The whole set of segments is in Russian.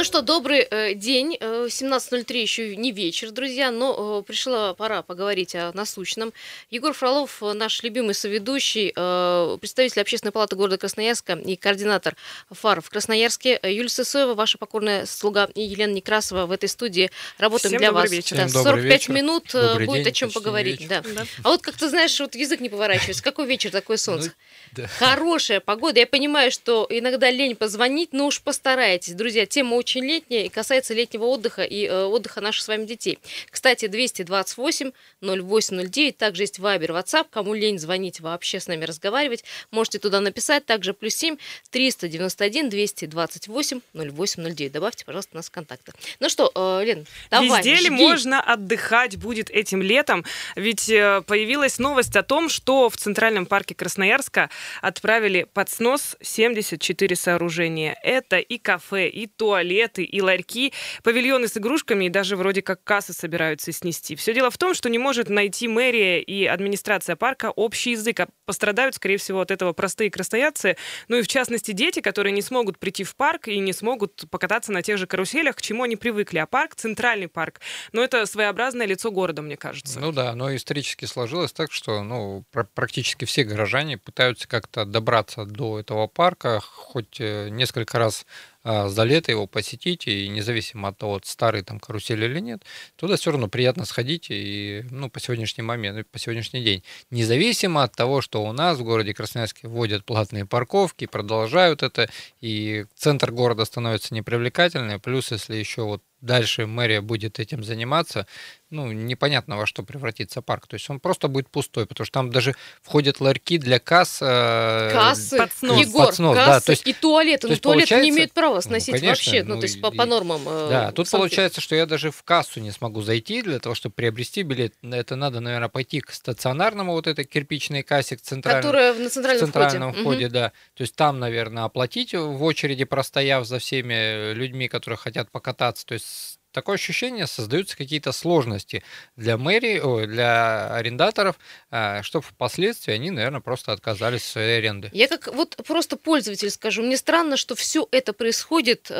Ну что, добрый э, день. Э, 17.03 еще не вечер, друзья, но э, пришла пора поговорить о насущном. Егор Фролов, э, наш любимый соведущий, э, представитель Общественной палаты города Красноярска и координатор ФАР в Красноярске. Э, Юлия Сысоева, ваша покорная слуга, и Елена Некрасова в этой студии работаем Всем для добрый вас. вечер. Да, Всем добрый 45 вечер. минут э, Добрый будет день, о чем поговорить. Да. А вот как ты знаешь, вот язык не поворачивается. Какой вечер, такое солнце? да. Хорошая погода. Я понимаю, что иногда лень позвонить, но уж постарайтесь. Друзья, тема очень летняя и касается летнего отдыха и э, отдыха наших с вами детей. Кстати, 228 0809, также есть Вайбер, WhatsApp. Кому лень звонить вообще с нами разговаривать, можете туда написать. Также плюс 7 391 228 0809. Добавьте, пожалуйста, нас в контакты. Ну что, э, Лен, давай, Везде ли можно отдыхать будет этим летом? Ведь э, появилась новость о том, что в Центральном парке Красноярска отправили под снос 74 сооружения. Это и кафе, и туалеты, и ларьки, павильоны с игрушками, и даже вроде как кассы собираются снести. Все дело в том, что не может найти мэрия и администрация парка общий язык. А пострадают, скорее всего, от этого простые красноярцы, ну и в частности дети, которые не смогут прийти в парк и не смогут покататься на тех же каруселях, к чему они привыкли. А парк, центральный парк, ну это своеобразное лицо города, мне кажется. Ну да, но исторически сложилось так, что ну, пр- практически все горожане пытаются как-то добраться до этого парка, хоть э, несколько раз за лето его посетить, и независимо от того, старый там карусель или нет, туда все равно приятно сходить, и ну, по сегодняшний момент, по сегодняшний день. Независимо от того, что у нас в городе Красноярске вводят платные парковки, продолжают это, и центр города становится непривлекательным, плюс если еще вот дальше мэрия будет этим заниматься, ну, непонятно во что превратится парк. То есть он просто будет пустой, потому что там даже входят ларьки для касс. э, Кассы, Под снос. Егор, Под снос, да, кассы то есть- и туалеты. Ну, туалеты не имеют права Ну, сносить конечно, вообще, ну, ну, то есть по, и- по нормам. э, Да, тут санкций. получается, что я даже в кассу не смогу зайти для того, чтобы приобрести билет. Это надо, наверное, пойти к стационарному вот этой кирпичной кассе, к центральному, Которая на центральном, центральном входе. входе, да. То есть там, наверное, оплатить в очереди, простояв за всеми людьми, которые хотят покататься. То есть такое ощущение, создаются какие-то сложности для мэрии, ой, для арендаторов, чтобы впоследствии они, наверное, просто отказались от своей аренды. Я как вот просто пользователь скажу, мне странно, что все это происходит э,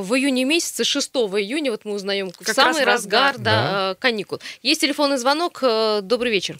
в июне месяце, 6 июня, вот мы узнаем в Как самый раз разгар, разгар. да, э, каникул. Есть телефонный звонок. э, добрый вечер.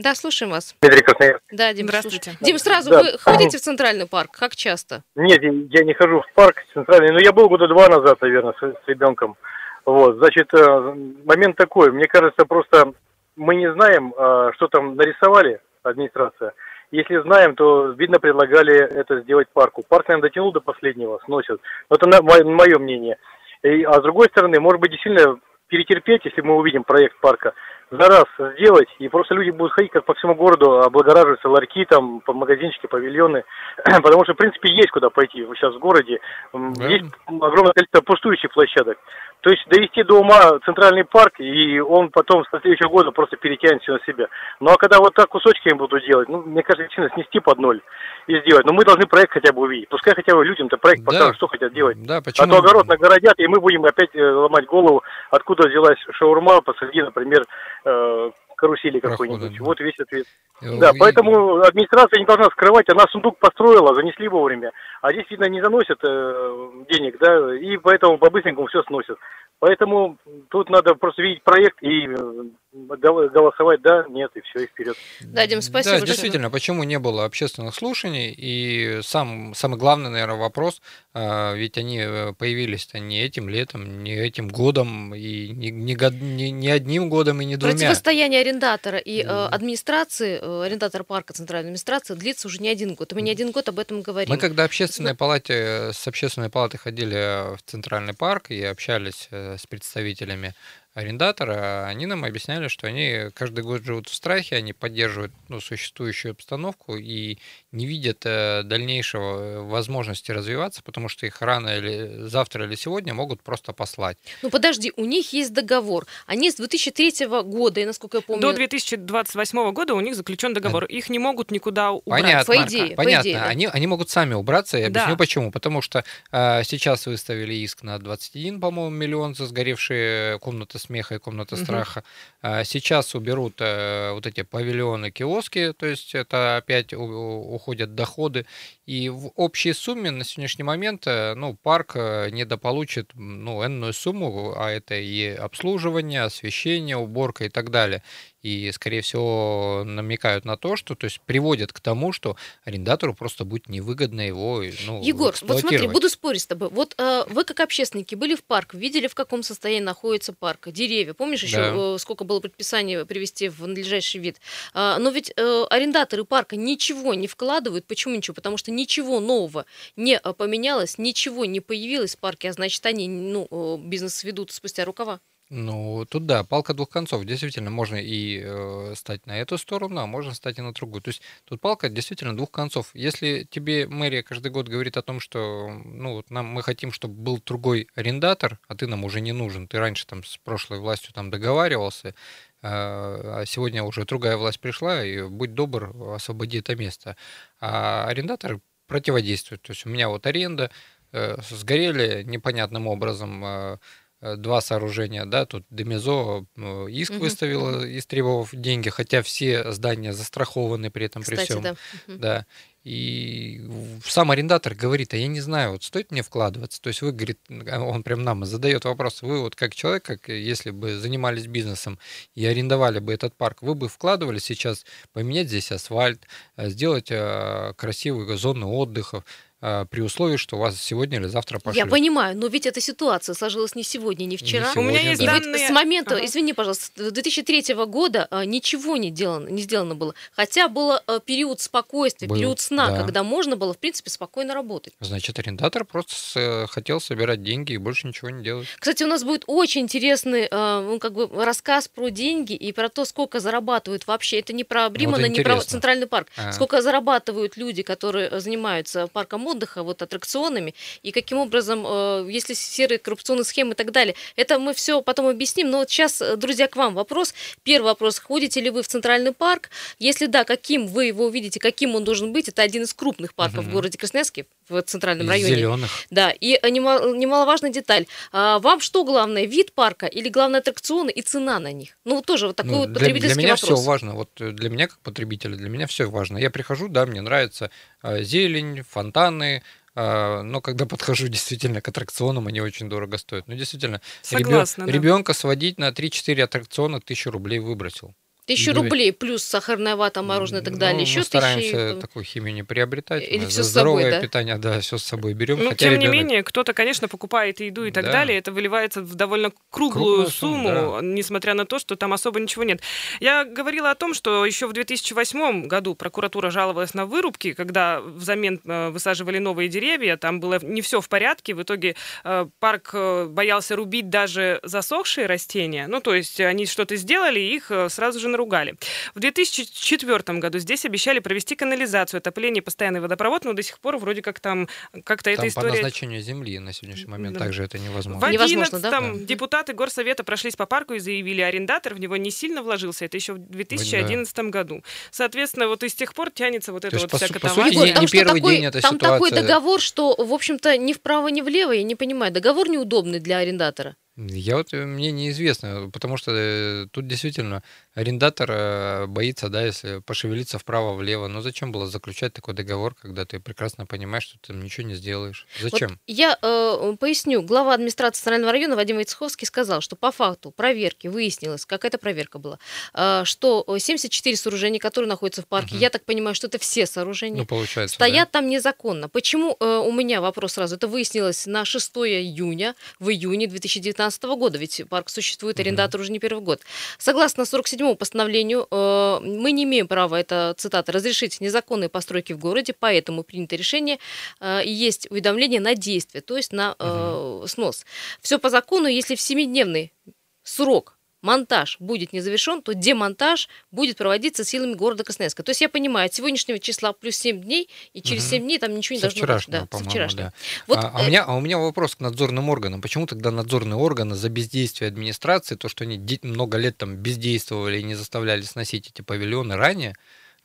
Да, слушаем вас. Дмитрий Красноярск. Да, Дим, Здравствуйте. Дим, сразу Да. вы ходите в центральный парк? Как часто? Нет, я не хожу в парк центральный, но я был года два назад, наверное, с, с ребенком. Вот, значит, э, момент такой, мне кажется, просто мы не знаем, э, что там нарисовали администрация. Если знаем, то, видно, предлагали это сделать парку. Парк, наверное, дотянул до последнего, сносят. Но это мое мнение. И, а с другой стороны, может быть, действительно перетерпеть, если мы увидим проект парка, за раз сделать, и просто люди будут ходить как по всему городу, облагораживаются ларьки, там, по- магазинчики, павильоны, потому что, в принципе, есть куда пойти сейчас в городе, Да. есть огромное количество пустующих площадок. То есть довести до ума центральный парк, и он потом с следующего года просто перетянет все на себя. Ну а когда вот так кусочками будут делать, ну, мне кажется, действительно снести под ноль и сделать. Но мы должны проект хотя бы увидеть. Пускай хотя бы людям-то проект Да. покажут, что хотят делать. Да, А почему? то огород нагородят, и мы будем опять э, ломать голову, откуда взялась шаурма посреди, например, э, карусели какой-нибудь. да. Вот весь ответ. Да, и- поэтому администрация не должна скрывать, она сундук построила, занесли вовремя, а здесь, видно, не заносят э, денег, да, и поэтому по-быстренькому все сносят. Поэтому тут надо просто видеть проект и э, гол- голосовать да, нет, и все, и вперед. Да, Дим, спасибо. Да, большое. действительно, почему не было общественных слушаний? И сам, самый главный, наверное, вопрос, а, ведь они э, появились-то не этим летом, не этим годом, и не, не, год- не- не одним годом, и не двумя. Противостояние арендатора и э, Да. администрации, э, арендатора парка, центральной администрации, длится уже не один год. И мы не один год об этом говорим. Мы когда общественной палате, с общественной палатой ходили в Центральный парк и общались э, с представителями арендатора, они нам объясняли, что они каждый год живут в страхе, они поддерживают ну, существующую обстановку и не видят э, дальнейшего э, возможности развиваться, потому что их рано или завтра или сегодня могут просто послать. Ну подожди, у них есть договор. Они с 2003 года, и насколько я помню... До 2028 года у них заключен договор. Их не могут никуда убрать. Понятно, По идее, по понятно. идее, да. они, они могут сами убраться, я объясню Да. почему. Потому что э, сейчас выставили иск на 21, по-моему, миллион остаются сгоревшие комната смеха и комната угу. страха. А сейчас уберут э, вот эти павильоны, киоски, то есть это опять уходят доходы. И в общей сумме на сегодняшний момент э, ну, парк э, недополучит ну, энную сумму, а это и обслуживание, освещение, уборка и так далее и, скорее всего, намекают на то, что, то есть, приводят к тому, что арендатору просто будет невыгодно его, ну, Егор, вот смотри, буду спорить с тобой. Вот э, вы как общественники были в парк, видели, в каком состоянии находится парк, деревья. Помнишь еще, да. э, сколько было предписаний привести в надлежащий вид? Э, но ведь э, арендаторы парка ничего не вкладывают. Почему ничего? Потому что ничего нового не э, поменялось, ничего не появилось в парке, а значит, они ну, э, бизнес ведут спустя рукава. Ну, тут да, палка двух концов. Действительно, можно и э, стать на эту сторону, а можно стать и на другую. То есть тут палка действительно двух концов. Если тебе мэрия каждый год говорит о том, что ну, вот нам мы хотим, чтобы был другой арендатор, а ты нам уже не нужен, ты раньше там с прошлой властью там договаривался, а, а сегодня уже другая власть пришла, и будь добр, освободи это место. А арендатор противодействует. То есть у меня вот аренда, э, сгорели непонятным образом э, два сооружения, да, тут Демизо э, иск угу. выставила, истребовав деньги, хотя все здания застрахованы при этом, Кстати, при всем. Да. да. И сам арендатор говорит, а я не знаю, вот стоит мне вкладываться. То есть вы, говорит, а он прям нам задает вопрос, вы вот как человек, как если бы занимались бизнесом и арендовали бы этот парк, вы бы вкладывали сейчас поменять здесь асфальт, э, сделать красивые зоны отдыха, а, при условии, что у вас сегодня или завтра пошлют. Я понимаю, но ведь эта ситуация сложилась не сегодня, не вчера. Не сегодня, у меня есть да. данные... И вот с момента, ага. извини, пожалуйста, 2003 года а, ничего не, делано, не сделано было. Хотя был а, период спокойствия, был, период сна, да. когда можно было, в принципе, спокойно работать. Значит, арендатор просто хотел собирать деньги и больше ничего не делать. Кстати, у нас будет очень интересный ну, как бы рассказ про деньги и про то, сколько зарабатывают вообще. Это не про Бримана, вот не про Центральный парк. А. Сколько зарабатывают люди, которые занимаются парком отдыха, вот аттракционами, и каким образом, э, если серые коррупционные схемы и так далее. Это мы все потом объясним. Но вот сейчас, э, друзья, к вам вопрос. Первый вопрос. Ходите ли вы в Центральный парк? Если да, каким вы его видите, каким он должен быть? Это один из крупных парков угу. в городе Красноярске, в Центральном из районе. Зеленых. Да, и э, немаловажная деталь. А вам что главное, вид парка или главное аттракционы и цена на них? Ну, вот тоже вот такой ну, вот потребительский для, для меня вопрос. все важно. Вот для меня как потребителя, для меня все важно. Я прихожу, да, мне нравится зелень, фонтаны, но когда подхожу действительно к аттракционам, они очень дорого стоят. Ну, действительно, Согласна, ребен... да. ребенка сводить на 3-4 аттракциона 1000 рублей выбросил. Тысячу рублей плюс сахарная вата, мороженое и так далее. Ну, Еще мы стараемся тысячи... такую химию не приобретать. Или все здоровое собой, да? питание, да, все с собой берем. Ну, тем ребенок... не менее, кто-то, конечно, покупает еду и так да. далее. Это выливается в довольно круглую Круглая сумму, сумма, да. несмотря на то, что там особо ничего нет. Я говорила о том, что еще в 2008 году прокуратура жаловалась на вырубки, когда взамен э, высаживали новые деревья, там было не все в порядке. В итоге э, парк э, боялся рубить даже засохшие растения. Ну, то есть они что-то сделали, и их сразу же наругали. В 2004 году здесь обещали провести канализацию, отопление, постоянный водопровод, но до сих пор вроде как там как-то эта история... по назначению земли на сегодняшний момент да. также это невозможно. В 2011 да? депутаты горсовета прошлись по парку и заявили, арендатор в него не сильно вложился. Это еще в 2011 да. году. Соответственно, вот и с тех пор тянется вот эта вот вся катавасия. По сути, не, не первый такой, день эта там ситуация. такой договор, что, в общем-то, ни вправо, ни влево, я не понимаю. Договор неудобный для арендатора. Я вот, э, мне неизвестно, потому что э, тут действительно арендатор э, боится, да, если пошевелиться вправо-влево. Но зачем было заключать такой договор, когда ты прекрасно понимаешь, что ты ничего не сделаешь? Зачем? Вот я э, поясню. Глава администрации Центрального района Вадим Войцеховский сказал, что по факту проверки выяснилось, какая-то проверка была, э, что 74 сооружения, которые находятся в парке, угу. я так понимаю, что это все сооружения, ну, получается, стоят да? там незаконно. Почему э, у меня вопрос сразу? Это выяснилось на 6 июня, в июне 2019 2015 года, ведь парк существует, арендатор уже не первый год. Согласно 47-му постановлению, э, мы не имеем права, это цитата, разрешить незаконные постройки в городе, поэтому принято решение э, и есть уведомление на действие, то есть на угу. снос. Все по закону, если в 7-дневный срок монтаж будет не завершен, то демонтаж будет проводиться силами города Красноярска. То есть я понимаю, от сегодняшнего числа плюс 7 дней, и через угу. 7 дней там ничего не со должно быть. Да, со вчерашнего. Да. Вот, а, а, у меня, а у меня вопрос к надзорным органам. Почему тогда надзорные органы за бездействие администрации, то, что они много лет там бездействовали и не заставляли сносить эти павильоны ранее,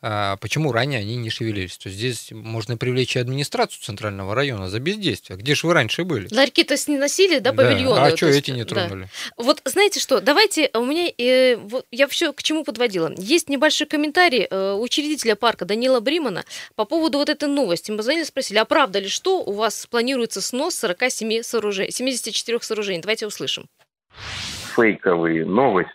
почему ранее они не шевелились. То есть здесь можно привлечь и администрацию центрального района за бездействие. Где же вы раньше были? Ларьки-то не носили, да, павильоны? А То что эти не да. тронули? Вот знаете что, давайте, у меня, э, вот я все к чему подводила. Есть небольшой комментарий э, учредителя парка Данила Бримана по поводу вот этой новости. Мы звонили, спросили, а правда ли, что у вас планируется снос 47 сооружений, 74 сооружений? Давайте услышим. фейковые новости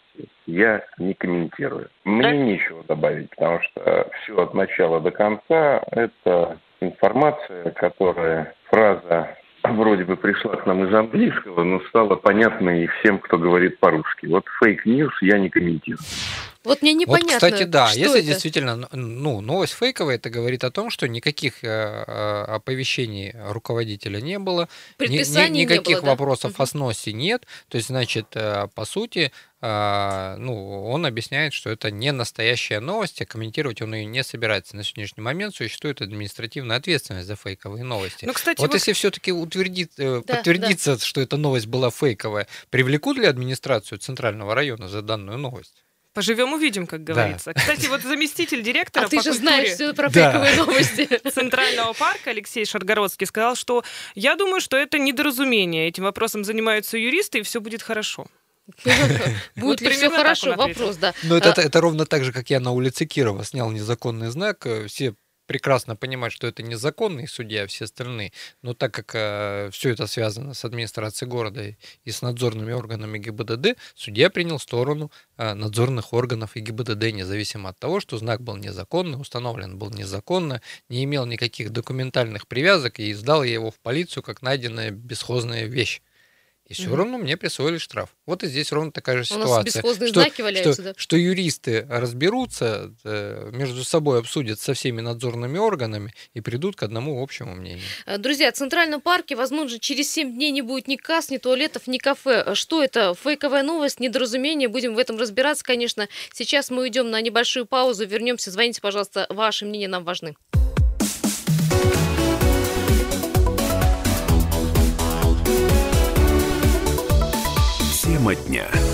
я не комментирую. Мне нечего добавить, потому что все от начала до конца это информация, которая фраза вроде бы пришла к нам из английского, но стала понятной всем, кто говорит по-русски. Вот fake news я не комментирую. Вот мне непонятно, вот, кстати, да, если это. действительно, ну, новость фейковая, это говорит о том, что никаких э, э, оповещений руководителя не было, ни- ни- Предписаний не никаких было, да? вопросов Мгм. о сносе нет. То есть, значит, э, по сути, ну, он объясняет, что это не настоящая новость, а комментировать он ее не собирается. На сегодняшний момент существует административная ответственность за фейковые новости. Ну, кстати, Вот, вот если все-таки утвердит, Да, подтвердится, что эта новость была фейковая, привлекут ли администрацию Центрального района за данную новость? Поживем увидим, как говорится. Кстати, вот заместитель директора А ты же культуре знаешь все про Да. фейковые новости. Центрального парка Алексей Шаргородский сказал, что я думаю, что это недоразумение. Этим вопросом занимаются юристы, и все будет хорошо. Будет ли все примерно так хорошо? Вопрос, да. Ну, это, А, это ровно так же, как я на улице Кирова снял незаконный знак. Э, Все прекрасно понимают, что это незаконный судья, все остальные. Но так как все это связано с администрацией города и с надзорными органами ГИБДД, судья принял сторону э, надзорных органов и ГИБДД, независимо от того, что знак был незаконный, установлен был незаконно, не имел никаких документальных привязок и сдал я его в полицию как найденная бесхозная вещь. И все Мгм. равно мне присвоили штраф. Вот и здесь ровно такая же У нас ситуация. что, знаки валяются, что, да. что юристы разберутся, э, между собой обсудят со всеми надзорными органами и придут к одному общему мнению. Э, Друзья, в Центральном парке, возможно, через 7 дней не будет ни касс, ни туалетов, ни кафе. Э, Что это? Фейковая новость, недоразумение. Будем в этом разбираться, конечно. Сейчас мы уйдем на небольшую паузу, вернемся. Звоните, пожалуйста, ваши мнения нам важны. Тема дня.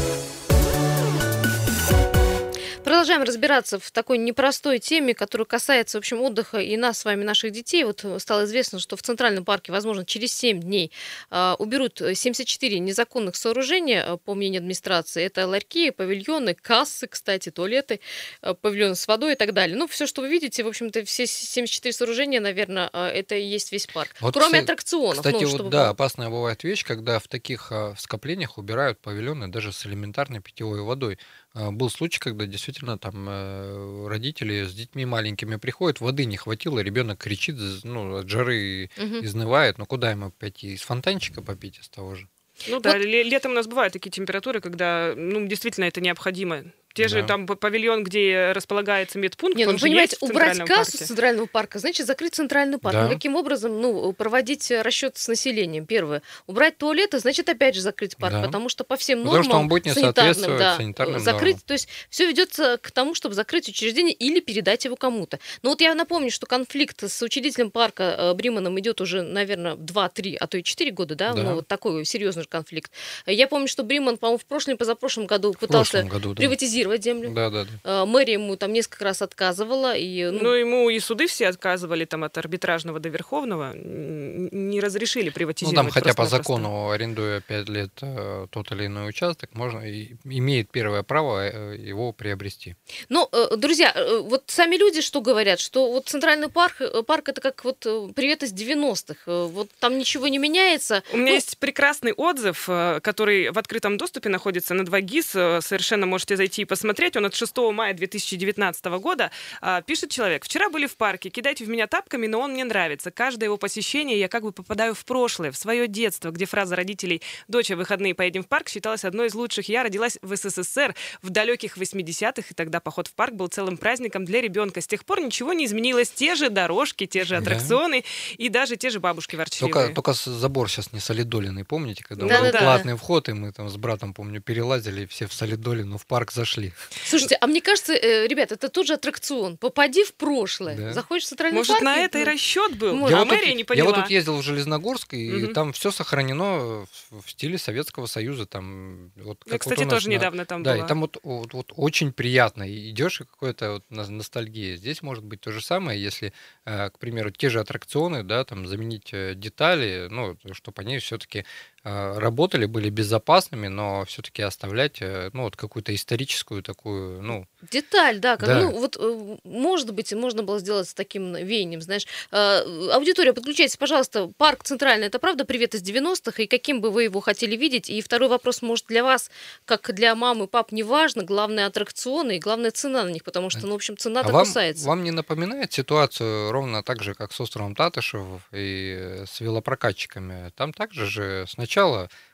Продолжаем разбираться в такой непростой теме, которая касается, в общем, отдыха и нас с вами, наших детей. Вот э, стало известно, что в Центральном парке, возможно, через 7 дней а, уберут 74 незаконных сооружения, а, по мнению администрации. Это ларьки, павильоны, кассы, кстати, туалеты, а, павильоны с водой и так далее. Ну, все, что вы видите, в общем-то, все 74 сооружения, наверное, а, это и есть весь парк. Вот, Кроме кстати- аттракционов. Кстати, ну, вот чтобы да, опасная бывает вещь, когда в таких а, скоплениях убирают павильоны даже с элементарной питьевой водой. А, Был случай, когда действительно там э, родители с детьми маленькими приходят, воды не хватило, ребенок кричит, ну, от жары Мгм. изнывает, ну куда ему пойти? Из фонтанчика попить из того же? Ну да, Вот. ле- летом у нас бывают такие температуры, когда ну, действительно это необходимо. Те же Да. там павильон, где располагается медпункт, Не, ну понимаете, убрать кассу парке. с центрального парка, значит закрыть центральный парк. Да. Ну, каким образом, ну, проводить э, расчет с населением? Первое. Убрать туалеты, значит, опять же закрыть парк, Да. потому что по всем Потому нормам что он будет не санитарным, соответствовать да, санитарным закрыть. нормам. То есть все ведется к тому, чтобы закрыть учреждение или передать его кому-то. Но вот я напомню, что конфликт с учредителем парка э, Бриманом идет уже, наверное, 2-3, а то и 4 года, да? Да. Ну, вот такой серьезный конфликт. Я помню, что Бриман, по-моему, в прошлом и позапрошлом году пытался году, да. приватизировать землю. Да, да, да. Мэрия ему там несколько раз отказывала. И, ну, Ну, ему и суды все отказывали там от арбитражного до верховного, не разрешили Ну, приватизировать. там хотя по закону, арендуя 5 лет э, тот или иной участок, можно и имеет первое право э, его приобрести. Ну, э, друзья, вот сами люди что говорят, что вот центральный парк, парк это как вот привет из 90-х. Э, Вот там ничего не меняется. У меня Ну, есть прекрасный отзыв, который в открытом доступе находится на 2GIS. э, Совершенно можете зайти и посмотреть. Он от 6 мая 2019 года. А, Пишет человек. «Вчера были в парке. Кидайте в меня тапками, но он мне нравится. Каждое его посещение я как бы попадаю в прошлое, в свое детство, где фраза родителей «Доча, выходные поедем в парк» считалась одной из лучших. Я родилась в СССР в далеких 80-х, и тогда поход в парк был целым праздником для ребенка. С тех пор ничего не изменилось. Те же дорожки, те же Да. аттракционы и даже те же бабушки ворчливые. Только, только забор сейчас не солидоленный, помните, когда Да, был да, да. платный вход, и мы там с братом, помню, перелазили, все в солидолину в парк зашли. Пошли. Слушайте, а мне кажется, э, ребят, это тот же аттракцион. Попади в прошлое. Да. Заходишь в центральный Может, парк. на и- это и расчет был, Может. а Я вот тут- мэрия не Я поняла. вот тут ездил в Железногорск, и Мгм. там все сохранено в, стиле Советского Союза. Там, вот, Я, кстати, вот тоже на- недавно там Да, была. и там вот, вот, вот очень приятно. И идешь, и какая-то вот на- ностальгия. Здесь может быть то же самое, если, э, к примеру, те же аттракционы, да, там заменить э, детали, ну, чтобы они все-таки работали, были безопасными, но все-таки оставлять, э, ну, вот какую-то историческую такую, ну, Деталь, да, как, Да. ну вот э, может быть можно было сделать с таким веянием, знаешь. Э, Аудитория, подключайтесь, пожалуйста. Парк Центральный, это правда привет из 90-х, и каким бы вы его хотели видеть? И второй вопрос, может, для вас, как для мамы, пап, не важно, главное аттракционы и главная цена на них, потому что, ну, в общем, цена-то А вам, кусается. вам не напоминает ситуацию ровно так же, как с островом Татышев и э, с велопрокатчиками? Там также же сначала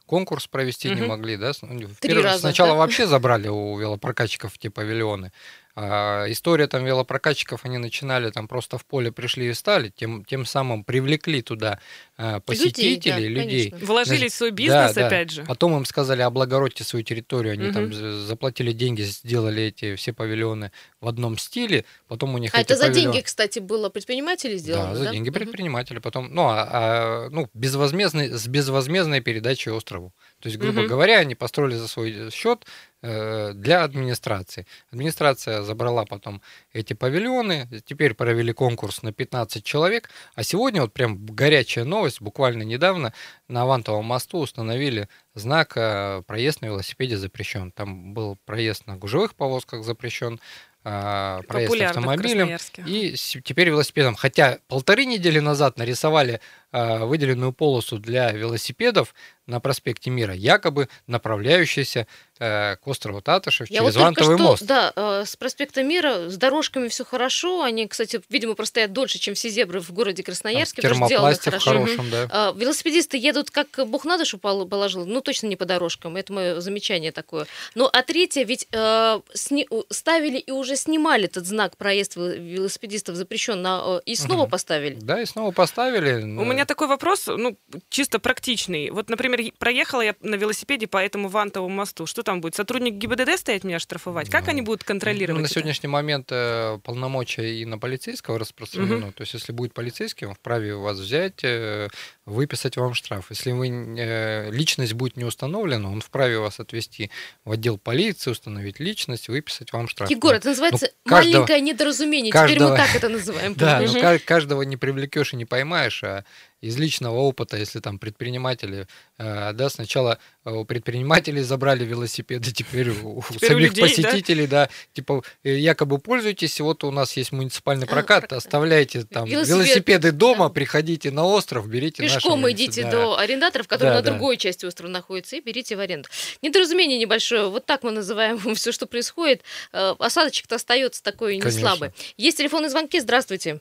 конкурс провести не Мгм. могли, да? Ну, первый- раза, Сначала да? вообще забрали у велопрокатчиков эти павильоны. А история там велопрокатчиков, они начинали там просто в поле пришли и стали, тем, тем самым привлекли туда а, посетителей, да, людей. конечно. Вложились в свой Да, бизнес, да. опять же. Потом им сказали, облагородьте свою территорию. Они там Мгм. за- заплатили деньги, сделали эти все павильоны в одном стиле. Потом у них А это за павильоны- деньги, кстати, было предприниматели сделано, да, за да? деньги Мгм. предпринимателя. Потом, ну, а, а, ну безвозмездной, с безвозмездной передачей острову. То есть, грубо Мгм. говоря, они построили за свой счет э, для администрации. Администрация забрала потом эти павильоны, теперь провели конкурс на 15 человек, а сегодня вот прям горячая новость, буквально недавно на Авантовом мосту установили знак э, «Проезд на велосипеде запрещен». Там был проезд на гужевых повозках запрещен, а, проезд Популярно автомобилем. И теперь велосипедом. Хотя полторы недели назад нарисовали выделенную полосу для велосипедов на проспекте Мира, якобы направляющаяся э, к острову Татышев Я через вот Вантовый что, мост. да, э, с проспекта Мира, с дорожками все хорошо. Они, кстати, видимо, простоят дольше, чем все зебры в городе Там Красноярске. термопласте в хорошо. хорошем, да. А, Велосипедисты едут как Бог на душу пол- положил, ну точно не по дорожкам, это мое замечание такое. Ну а третье, ведь э, сни- ставили и уже снимали этот знак проезд вел- велосипедистов запрещен, на, э, и снова Мгм. поставили. Да, и снова поставили. У меня такой вопрос, ну, чисто практичный. Вот, например, проехала я на велосипеде по этому вантовому мосту. Что там будет? Сотрудник ГИБДД стоять меня штрафовать? Как Ну, они будут Ну, контролировать? На это? сегодняшний момент э, полномочия и на полицейского распространено. То есть, если будет полицейский, он вправе вас взять, э, выписать вам штраф. Если вы, э, личность будет не установлена, он вправе вас отвести в отдел полиции, установить личность, выписать вам штраф. Егор, это называется Ну, каждого- маленькое недоразумение. Теперь мы каждого- так это называем. Да, но ка- каждого не привлекешь и не поймаешь, а из личного опыта, если там предприниматели, э, да, сначала э, у предпринимателей забрали велосипеды, теперь у, у Теперь у самих людей, да? посетителей, да? типа э, якобы пользуйтесь, вот у нас есть муниципальный прокат, прокат. оставляйте там Велосипед, велосипеды дома, да. приходите на остров, берите наши Пешком велосипеды. идите Да. до арендаторов, которые Да, на да. другой части острова находятся, и берите в аренду. Недоразумение небольшое. Вот так мы называем все, что происходит. Осадочек-то остается такой не Конечно. слабый. Есть телефонные звонки. Здравствуйте.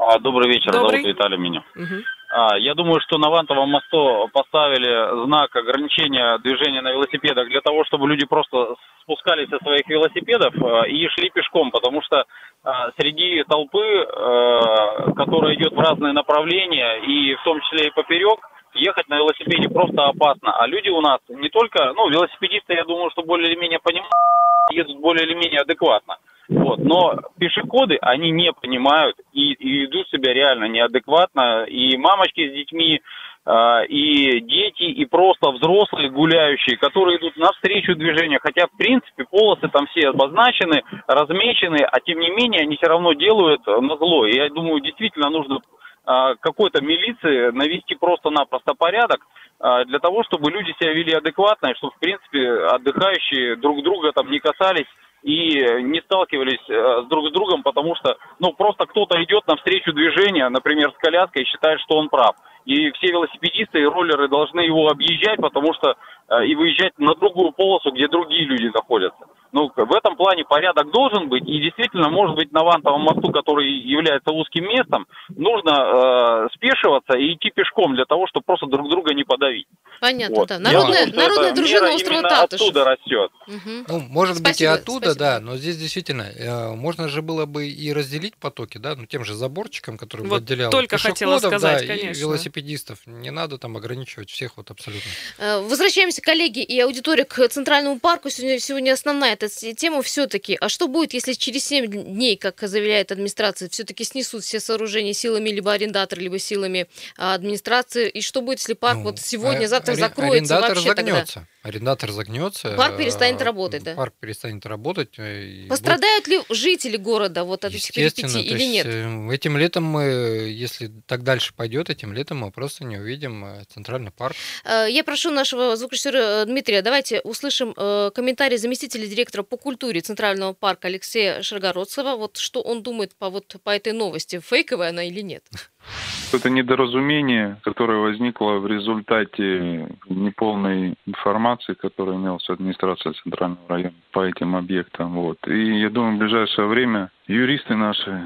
А, Добрый вечер, Добрый. зовут Виталий меня. Мгм. А, я думаю, что на Вантовом мосту поставили знак ограничения движения на велосипедах для того, чтобы люди просто спускались со своих велосипедов а, и шли пешком, потому что а, среди толпы, которая идет в разные направления, и в том числе и поперек, ехать на велосипеде просто опасно. А люди у нас не только, ну, велосипедисты, я думаю, что более или менее понимают, едут более или менее адекватно. Вот. Но пешеходы, они не понимают и, и ведут себя реально неадекватно. И мамочки с детьми, а, и дети, и просто взрослые гуляющие, которые идут навстречу движению. Хотя, в принципе, полосы там все обозначены, размечены, а тем не менее они все равно делают на зло. И я думаю, действительно нужно а, какой-то милиции навести просто-напросто порядок а, для того, чтобы люди себя вели адекватно, и чтобы, в принципе, отдыхающие друг друга там не касались и не сталкивались э, друг с другом, потому что, ну, просто кто-то идет навстречу движения, например, с коляской, и считает, что он прав. И все велосипедисты и роллеры должны его объезжать, потому что э, и выезжать на другую полосу, где другие люди находятся. Ну, в этом плане порядок должен быть, и действительно, может быть, на Вантовом мосту, который является узким местом, нужно э, спешиваться и идти пешком для того, чтобы просто друг друга не подавить. Понятно, Вот. да. Народная, думаю, что народная дружина острова Татуш. оттуда растет. Мгм. Ну, может быть, и Спасибо, оттуда, спасибо. да, но здесь действительно э, можно же было бы и разделить потоки, да, ну тем же заборчиком, который бы Вот отделял только хотела сказать, да, и конечно. велосипедистов. Не надо там ограничивать всех вот абсолютно. Э, Возвращаемся, коллеги и аудитория, к Центральному парку. Сегодня, сегодня основная эта тема все-таки. А что будет, если через 7 дней, как заявляет администрация, все-таки снесут все сооружения силами либо арендатора, либо силами а, администрации? И что будет, если парк Ну, вот сегодня, а- завтра закроется Арендатор вообще тогда? Арендатор загнется. Парк э, перестанет работать, да? Парк перестанет работать. э, и будет- Пострадают ли жители города вот от этих перипетий или нет? э, Этим летом мы, если так дальше пойдет, этим летом мы просто не увидим э, центральный парк. Э, Я прошу нашего звукорежиссера э, Дмитрия, давайте услышим э, комментарий заместителя директора по культуре Центрального парка Алексея Шаргородцева. Вот что он думает по, вот, по этой новости, фейковая она или нет? Это недоразумение, которое возникло в результате неполной информации, которая имелась администрация Центрального района по этим объектам. Вот. И я думаю, в ближайшее время юристы наши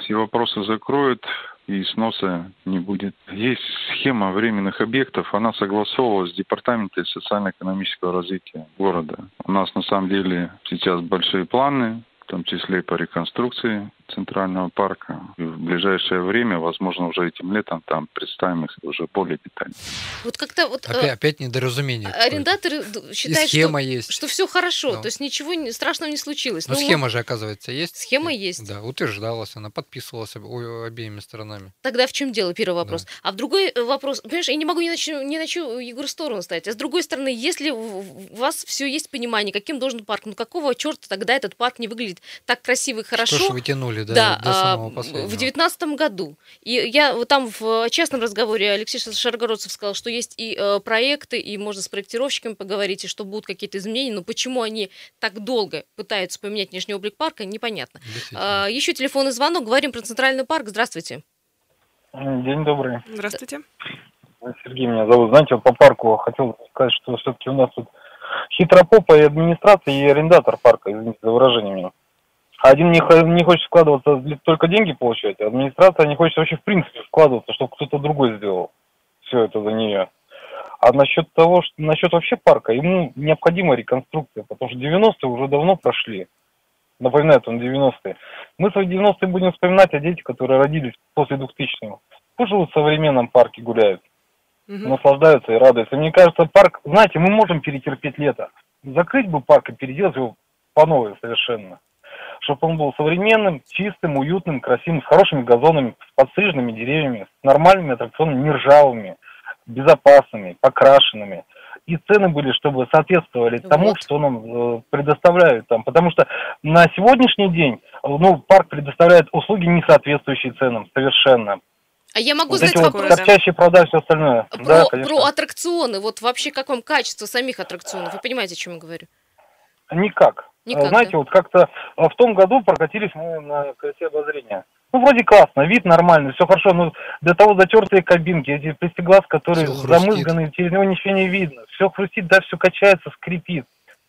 все вопросы закроют и сноса не будет. Есть схема временных объектов, она согласовывалась с Департаментом социально-экономического развития города. У нас на самом деле сейчас большие планы, в том числе и по реконструкции Центрального парка. И в ближайшее время, возможно, уже этим летом там представим их уже более детально. Вот как-то вот э, Опять, опять недоразумение. арендаторы считают, схема что, есть. что все хорошо, Ну. то есть ничего страшного не случилось. Но Ну, схема же, оказывается, есть. Схема есть. Да, утверждалась, она подписывалась обеими сторонами. Тогда в чем дело, первый вопрос. А в другой э, вопрос, понимаешь, я не могу ни на чью, ни на чью Егор сторону ставить. А с другой стороны, если у у вас все есть понимание, каким должен парк, ну какого черта тогда этот парк не выглядит так красиво и хорошо? Что ж вы тянули до, Да, до а, самого в последнего? девятнадцатом году. И я вот там в частном разговоре Алексей Шаргородцев сказал, что есть и э, проекты, и можно с проектировщиками поговорить, и что будут какие-то изменения, но почему они так долго пытаются поменять внешний облик парка, непонятно. А, еще телефонный звонок, говорим про Центральный парк. Здравствуйте. День добрый. Здравствуйте. Сергей меня зовут. Знаете, вот по парку хотел сказать, что все-таки у нас тут хитропопа и администрация, и арендатор парка, извините за выражение меня. Один не, не хочет вкладываться, только деньги получать, а администрация не хочет вообще в принципе вкладываться, чтобы кто-то другой сделал все это за нее. А насчет того, что насчет вообще парка, ему необходима реконструкция, потому что 90-е уже давно прошли. Напоминает он 90-е. Мы свои 90-е будем вспоминать о детях, которые родились после 2000-го. Пусть живут в современном парке, гуляют Мгм. наслаждаются и радуются. Мне кажется, парк, знаете, мы можем перетерпеть лето. Закрыть бы парк и переделать его по новой совершенно. Чтобы он был современным, чистым, уютным, красивым, с хорошими газонами, с подстриженными деревьями, с нормальными аттракционами, не ржавыми, безопасными, покрашенными. И цены были, чтобы соответствовали тому, Вот. что нам э, предоставляют там. Потому что на сегодняшний день, э, ну, парк предоставляет услуги, не соответствующие ценам совершенно. А я могу Вот задать вот вопрос торчащие продажи, все остальное. про, да, конечно. про аттракционы. Вот вообще как вам качество самих аттракционов? Вы понимаете, о чем я говорю? Никак. Никак, А, Знаете, да? вот как-то а, в том году прокатились мы на колесе обозрения. Ну, вроде классно, вид нормальный, все хорошо, но для того затертые кабинки, эти плексиглаз, которые замызганы, через него ничего не видно. Все хрустит, да, все качается, скрипит.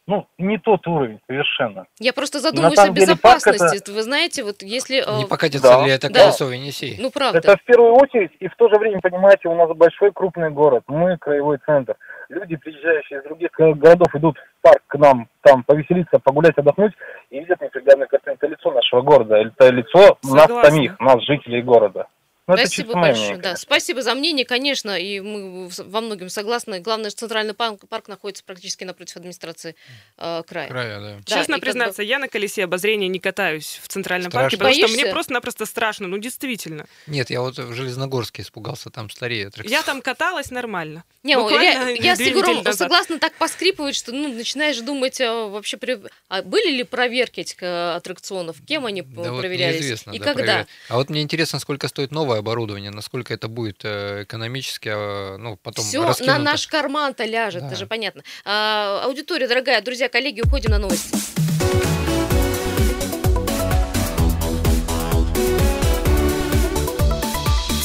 Ну, не тот уровень совершенно. Я просто задумываюсь о безопасности. Вы знаете, вот если... э, Не покатится да. ли это Да. колесо Енисей? Ну, правда. Это в первую очередь, и в то же время, понимаете, у нас большой крупный город, мы краевой центр. Люди, приезжающие из других э, городов, идут в парк к нам, там повеселиться, погулять, отдохнуть, и видят неприглядное картину. Это лицо нашего города, это лицо нас Согласна. самих, нас, жителей города. Ну, это Спасибо мое большое. мнение, Да, спасибо за мнение, конечно, и мы во многом согласны. Главное, что центральный парк, парк находится практически напротив администрации э, края. Края, да. Да, Честно как бы- признаться, я на колесе обозрения не катаюсь в Центральном Страшно. парке, потому что Боишься? мне просто-напросто страшно. Ну, действительно. Нет, я вот в Железногорске испугался, там старее аттракцион. Я там каталась нормально. Не, я, я с Егором согласна так поскрипывать, что ну, начинаешь думать а, вообще, при- а были ли проверки этих аттракционов, кем они Да вот проверялись неизвестно, и да, когда. проверять. А вот мне интересно, сколько стоит новое оборудование, насколько это будет э, экономически, э, ну, потом Все на наш карман-то ляжет, Да. это же понятно. А, аудитория, дорогая, друзья, коллеги, уходим на новости.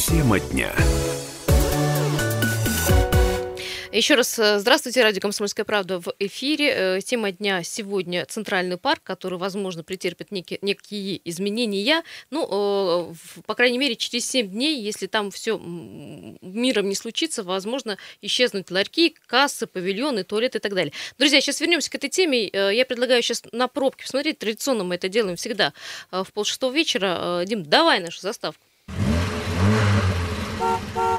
Тема дня. Еще раз э, здравствуйте, радио «Комсомольская правда» в эфире. Э, Тема дня сегодня «Центральный парк», который, возможно, претерпит некие, некие изменения. Ну, э, по крайней мере, через 7 дней, если там все миром не случится, возможно, исчезнут ларьки, кассы, павильоны, туалеты и так далее. Друзья, сейчас вернемся к этой теме. Я предлагаю сейчас на пробки посмотреть. Традиционно мы это делаем всегда в полшестого вечера. Дим, давай нашу заставку.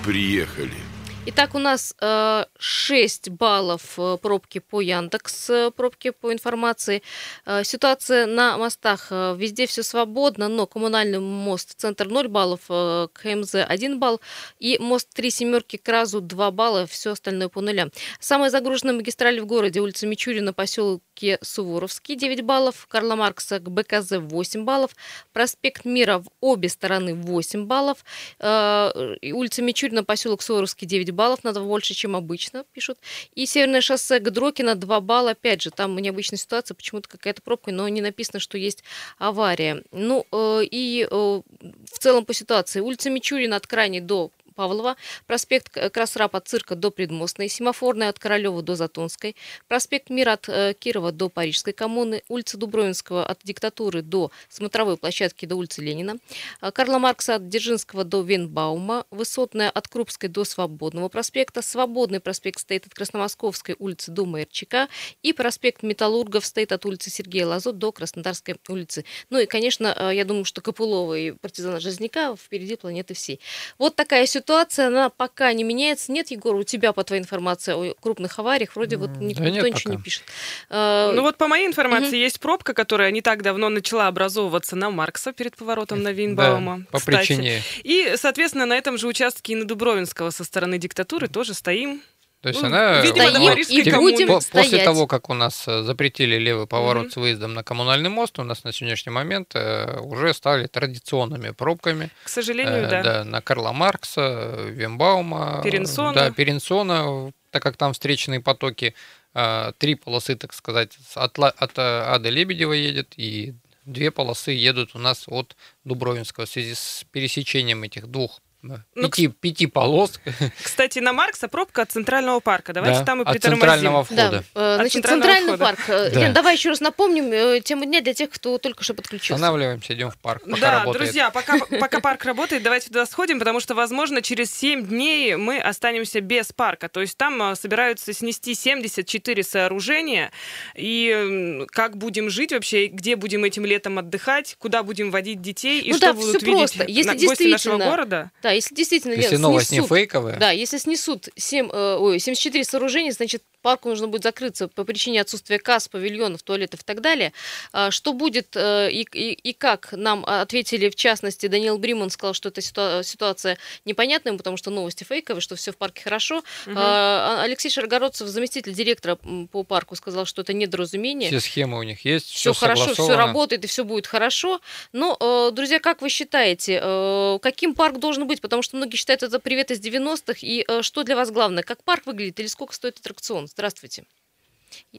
Приехали. Итак, у нас э, 6 баллов э, пробки по Яндекс, э, пробки по информации. Э, ситуация на мостах. э, Везде все свободно, но коммунальный мост, центр 0 баллов, э, КМЗ 1 балл и мост 3 семерки к разу 2 балла, все остальное по нулям. Самая загруженная магистраль в городе, улица Мичурина, поселке Суворовский 9 баллов, Карла Маркса к БКЗ 8 баллов, проспект Мира в обе стороны 8 баллов, Э, улица Мичурина, поселок Суворовский 9 баллов, надо больше, чем обычно, пишут. И Северное шоссе к Дрокина 2 балла, опять же, там необычная ситуация, почему-то какая-то пробка, но не написано, что есть авария. Ну, э, и э, в целом по ситуации. Улица Мичурина от крайней до Павлова, проспект К- Красрап от Цирка до Предмостной, Семафорная от Королева до Затонской, проспект Мира от э, Кирова до Парижской коммуны, улица Дубровинского от Диктатуры до Смотровой площадки до улицы Ленина, а, Карла Маркса от Дзержинского до Венбаума, Высотная от Крупской до Свободного проспекта, Свободный проспект стоит от Красномосковской улицы до Мэрчика. И проспект Металлургов стоит от улицы Сергея Лазо до Краснодарской улицы. Ну и, конечно, э, я думаю, что Копылова и партизана Жизняка впереди планеты всей. Вот такая ситуация, она пока не меняется. Нет, Егор, у тебя, по твоей информации о крупных авариях, вроде вот М, ник- да никто нет ничего не пишет. Э, Ну вот по моей информации есть пробка, которая не так давно начала образовываться на Маркса перед поворотом на Винбаума. Да, по кстати. причине. И, соответственно, на этом же участке и на Дубровинского со стороны диктатуры тоже стоим. То есть Ну, она... видимо, Стоим и будем По- После стоять. того, как у нас э, запретили левый поворот Мгм. с выездом на коммунальный мост, у нас на сегодняшний момент э, уже стали традиционными пробками. К сожалению, Э, да. на Карла Маркса, Вембаума. э, Перенсона. Да, Перенсона, так как там встречные потоки. э, Три полосы, так сказать, от, от э, Ады Лебедева едет, и две полосы едут у нас от Дубровинского в связи с пересечением этих двух Ну, пяти, пяти полос. Кстати, на Маркса пробка от Центрального парка. Давайте Да, там и от притормозим. центрального Да, входа. э, значит, центрального центральный входа. парк. Э, Да. Лен, давай еще раз напомним э, тему дня для тех, кто только что подключился. Останавливаемся, идем в парк, пока да, работает. друзья, пока, пока парк работает, давайте туда сходим, потому что, возможно, через 7 дней мы останемся без парка. То есть там собираются снести 74 сооружения. И как будем жить вообще, где будем этим летом отдыхать, куда будем водить детей, и Ну что да, будут видеть просто. Если на- гости нашего города. Да, если действительно, Лен, Если новость не снесут- фейковая, Да, если снесут 7, э, ой, 74 сооружения, значит, парку нужно будет закрыться по причине отсутствия касс, павильонов, туалетов и так далее. А Что будет э, и, и, и как нам ответили, в частности, Даниил Бриман сказал, что эта ситуа- ситуация непонятная, потому что новости фейковые, что все в парке хорошо. А, Алексей Шаргородцев, заместитель директора по парку, сказал, что это недоразумение. все схемы у них есть, все все хорошо, все работает и все будет хорошо. Но, э, друзья, как вы считаете, э, каким парк должен быть? Потому что многие считают это привет из 90-х. И э, что для вас главное? Как парк выглядит или сколько стоит аттракцион? Здравствуйте.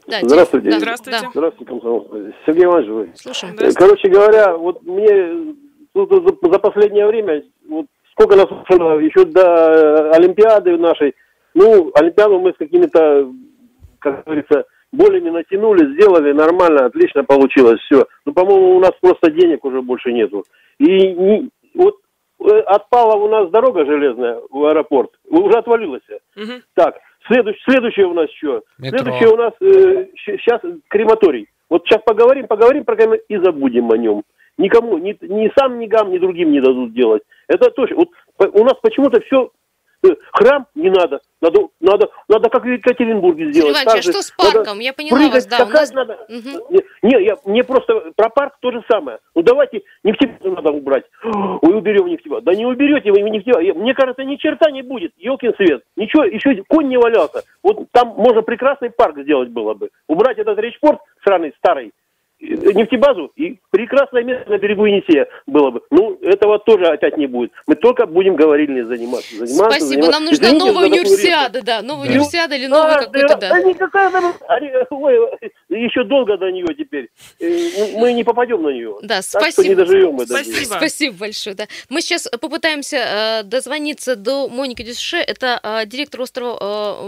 Да, Здравствуйте. да, Здравствуйте. да, Здравствуйте, комсомол. Сергей Иванович, вы. слушаем. Здравствуйте. Короче говоря, вот мне тут за, последнее время, вот сколько нас слушало, еще до э, Олимпиады нашей, ну, Олимпиаду мы с какими-то, как говорится, болями натянули, сделали нормально, отлично получилось, все. Но, по-моему, у нас просто денег уже больше нету. И не- вот э, отпала у нас дорога железная в аэропорт, уже отвалилась. Мгм. Так, следующее, следующее у нас что? Метро. Следующее у нас сейчас крематорий. Вот сейчас поговорим, поговорим про крематорий и забудем о нем. Никому, ни, ни сам, ни гам, ни другим не дадут делать. Это точно. Вот у нас почему-то все храм не надо. Надо, надо, надо как в Екатеринбурге сделать. Иванович, а что с надо парком? Я поняла прыгать, вас, да. У нас... надо. Мгм. Не, не, я, мне просто про парк то же самое. Ну давайте нефтебазу надо убрать. Ой, уберем нефтебазу. Да не уберете вы нефтебазу. Мне кажется, ни черта не будет. Елкин свет. Ничего, еще конь не валялся. Вот там можно прекрасный парк сделать было бы. Убрать этот речпорт сраный, старый, э, нефтебазу и прекрасное место на берегу Енисея было бы. Ну, этого тоже опять не будет. Мы только будем говорили заниматься. заниматься Спасибо, заниматься. нам нужна Извините новая универсиада, да, новая Да. универсиада или новый А, какой-то, да. Да никакая нам... Ой, еще долго до нее теперь. Э, Мы не попадем на нее. Да, Так что спасибо. не доживем мы до Спасибо. нее. Спасибо большое. Да. Мы сейчас попытаемся э, дозвониться до Моники Дюше. Это э, директор острова,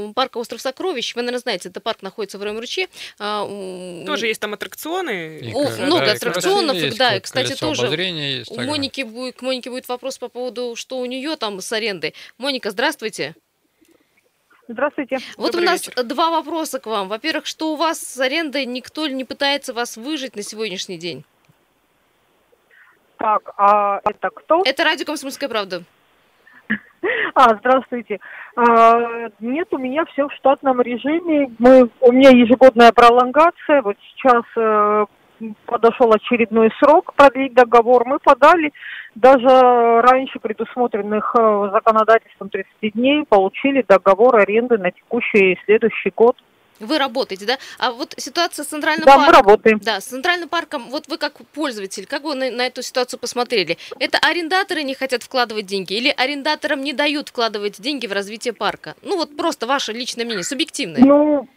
э, парка «Остров Сокровищ». Вы, наверное, знаете, это парк находится в Район-Ручье. А, м, Тоже есть там аттракционы. И много да, и аттракционов, есть, да, и, кстати, тоже есть У. Моники будет, к Монике будет вопрос по поводу, что у нее там с арендой. Моника, здравствуйте. Здравствуйте. Вот Добрый у нас вечер. два вопроса к вам. Во-первых, что у вас с арендой никто не пытается вас выжить на сегодняшний день? Так, а это кто? Это радио «Комсомольская правда». А, здравствуйте. А, нет, у меня все в штатном режиме. Мы, у меня ежегодная пролонгация. Вот сейчас э, подошел очередной срок продлить договор. Мы подали даже раньше предусмотренных э, законодательством 30 дней, получили договор аренды на текущий и следующий год. Вы работаете, да? А вот ситуация с Центральным Да, мы парком. работаем. Да, с Центральным парком, вот вы как пользователь, как вы на, на эту ситуацию посмотрели? Это арендаторы не хотят вкладывать деньги или арендаторам не дают вкладывать деньги в развитие парка? Ну вот просто ваше личное мнение, субъективное. Ну,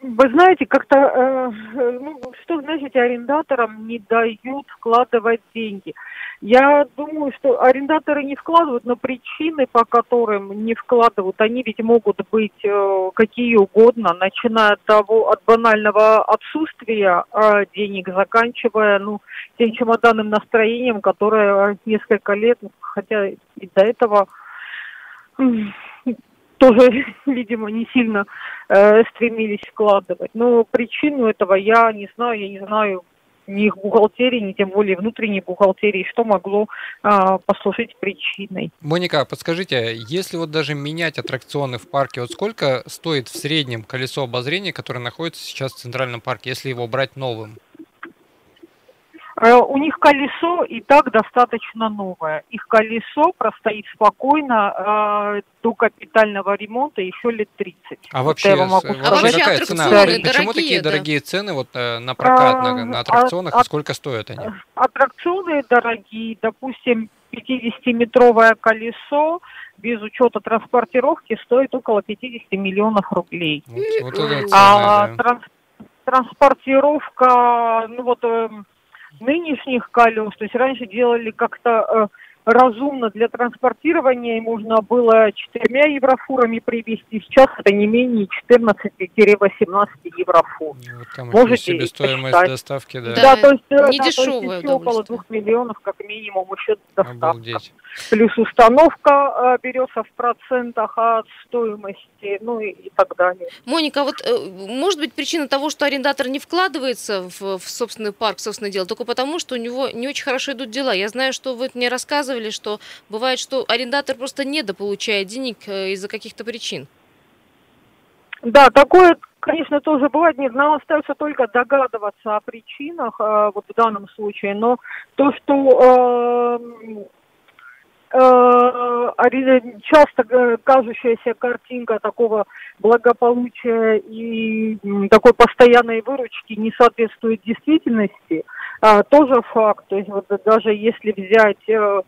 вы знаете, как-то, э, э, ну, что значит арендаторам не дают вкладывать деньги? Я думаю, что арендаторы не вкладывают, но причины, по которым не вкладывают, они ведь могут быть э, какие угодно, начиная от того, от банального отсутствия э, денег, заканчивая, ну, тем чемоданным настроением, которое несколько лет, хотя и до этого тоже, видимо, не сильно э, стремились вкладывать. Но причину этого я не знаю, я не знаю ни их бухгалтерии, ни тем более внутренней бухгалтерии, что могло а, послужить причиной. Моника, подскажите, если вот даже менять аттракционы в парке, вот сколько стоит в среднем колесо обозрения, которое находится сейчас в Центральном парке, если его брать новым? Э, У них колесо и так достаточно новое. Их колесо простоит спокойно э, до капитального ремонта еще лет 30. А вообще, я могу вообще А вообще какая цена? аттракционы Почему дорогие, такие да. дорогие цены вот э, на прокат, на, на А, аттракционах, а- и сколько стоят они? Аттракционы дорогие, допустим, 50-метровое колесо без учета транспортировки стоит около 50 миллионов рублей. Вот, вот это цены, А да. транс- транспортировка, ну вот эм, нынешних колес, то есть раньше делали как-то э, разумно для транспортирования, и можно было четырьмя еврофурами привезти, сейчас это не менее 14-18 еврофур. Ну, Вот там можете себестоимость посчитать. доставки, да. Да. Да, то есть, э, не да, то есть дешевое около двух миллионов как минимум еще доставка. Обалдеть. Плюс установка э, берется в процентах от стоимости, ну и, и так далее. Моника, вот э, может быть причина того, что арендатор не вкладывается в, в собственный парк, в собственное дело, только потому, что у него не очень хорошо идут дела. Я знаю, что вы мне рассказывали, что бывает, что арендатор просто недополучает денег э, из-за каких-то причин. Да, такое, конечно, тоже бывает. Нет, нам остается только догадываться о причинах э, вот в данном случае. Но то, что э, часто кажущаяся картинка такого благополучия и такой постоянной выручки не соответствует действительности, тоже факт. То есть вот даже если взять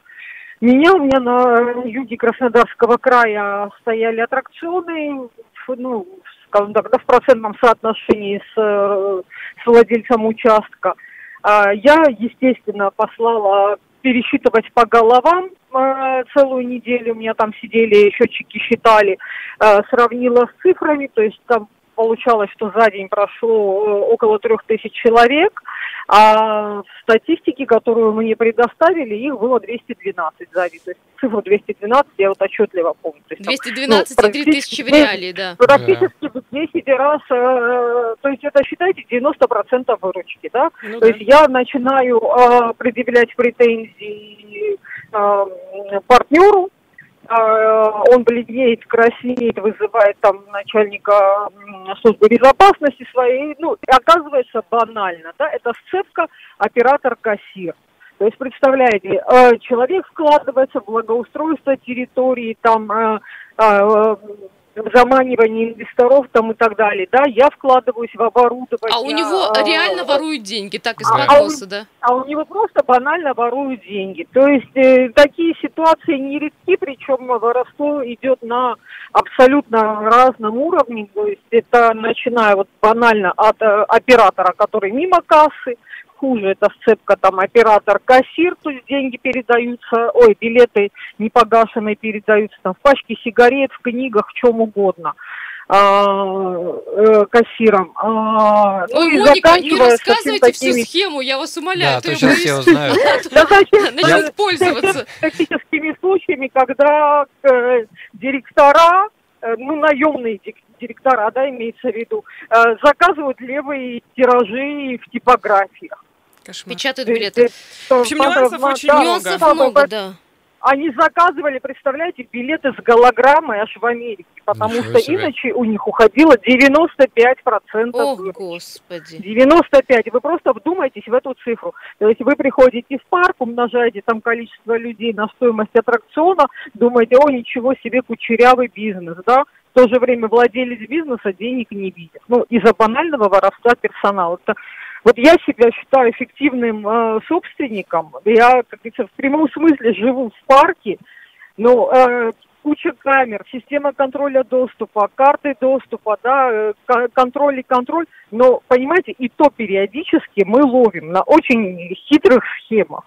меня, у меня на юге Краснодарского края стояли аттракционы, ну, скажем так, да, в процентном соотношении с, э, с владельцем участка. А, Я, естественно, послала пересчитывать по головам э, целую неделю. У меня там сидели, счетчики считали, э, сравнила с цифрами, то есть там получалось, что за день прошло э, около трех тысяч человек, а в статистике, которую мне предоставили, их было 212 за день. То есть цифру 212 я вот отчетливо помню. То есть, там, 212 ну, и 3000 в реалии, да. Практически в 10 раз, э, то есть это считайте 90% выручки, да? Ну то да. есть я начинаю э, предъявлять претензии э, партнеру, он бледнеет, краснеет, вызывает там начальника службы безопасности своей, ну, оказывается банально, да, это сцепка оператор-кассир. То есть, представляете, э, человек вкладывается в благоустройство территории, там, в заманивании инвесторов там и так далее, да, я вкладываюсь в оборудование. А у него а, реально воруют деньги, так из а, а, да? А у него просто банально воруют деньги. То есть э, такие ситуации нередки, причем воровство идет на абсолютно разном уровне. То есть это начиная вот банально от э, оператора, который мимо кассы, хуже, это сцепка там оператор-кассир, то есть деньги передаются, ой, билеты непогашенные передаются там в пачке сигарет, в книгах, в чем угодно а, э, кассиром. А, ну, Ой, и Моника, не рассказывайте такими... всю схему, я вас умоляю. Да, то я сейчас все узнают. Начнут пользоваться. Тактическими случаями, когда э, директора, э, ну, наемные директора, да, имеется в виду, заказывают левые тиражи в типографиях. Кошмар. Печатают билеты. В общем, нюансов очень да, много. Нюансов много, да. Они заказывали, представляете, билеты с голограммой аж в Америке, потому Ничего что себе. иначе у них уходило 95% О, господи. 95. Вы просто вдумайтесь в эту цифру. То есть вы приходите в парк, умножаете там количество людей на стоимость аттракциона, думаете, о, ничего себе, кучерявый бизнес, да? В то же время владелец бизнеса денег не видит. Ну, из-за банального воровства персонала. Это вот я себя считаю эффективным э, собственником. Я, как говорится, в прямом смысле живу в парке, но э, куча камер, система контроля доступа, карты доступа, да, э, ко- контроль и контроль. Но, понимаете, и то периодически мы ловим на очень хитрых схемах.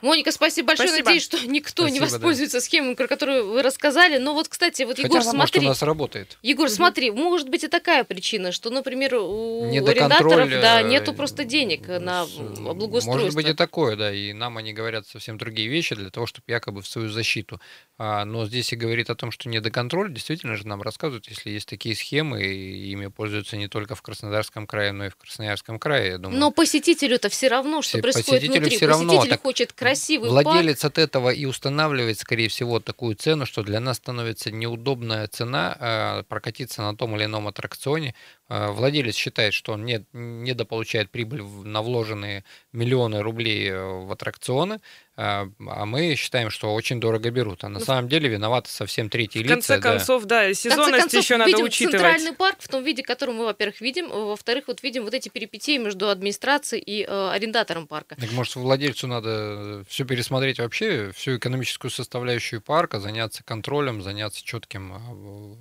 Моника, спасибо большое. Спасибо. Надеюсь, что никто не Спасибо, да. воспользуется схемой, про которую вы рассказали. Но вот, кстати, вот, Егор, Хотя, она, может, у смотри. нас работает. Егор, смотри, может быть и такая причина, что, например, у арендаторов да, э, нету просто денег на с- облагоустройство. Может быть и такое, да, и нам они говорят совсем другие вещи для того, чтобы якобы в свою защиту. А, но здесь и говорит о том, что недоконтроль, действительно же нам рассказывают, если есть такие схемы, и ими пользуются не только в Краснодарском крае, но и в Красноярском крае, я думаю. Но посетителю-то все равно, что Все- происходит посетителю внутри. все равно, Посетитель так хочет красивый парк. Владелец от этого и устанавливает, скорее всего, такую цену, что для нас становится неудобная цена э, прокатиться на том или ином аттракционе. Э, владелец считает, что он не, недополучает прибыль в- на вложенные миллионы рублей э, в аттракционы, э, а мы считаем, что очень дорого берут. А на Ну, самом деле виноваты совсем третьи В лица. конце да. концов, да, В конце сезонность концов, еще надо видим учитывать. центральный парк в том виде, который мы, во-первых, видим, во-вторых, вот видим вот эти перипетии между администрацией и э, арендатором парка. Так может владельцу надо все пересмотреть вообще, всю экономическую составляющую парка, заняться контролем, заняться четким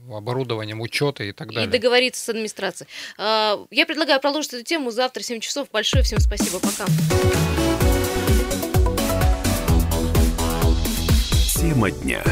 э, оборудованием, учета и так И далее. договориться с администрацией. А, Я предлагаю продолжить эту тему завтра в 7 часов. Большое всем спасибо. Пока. Тема дня.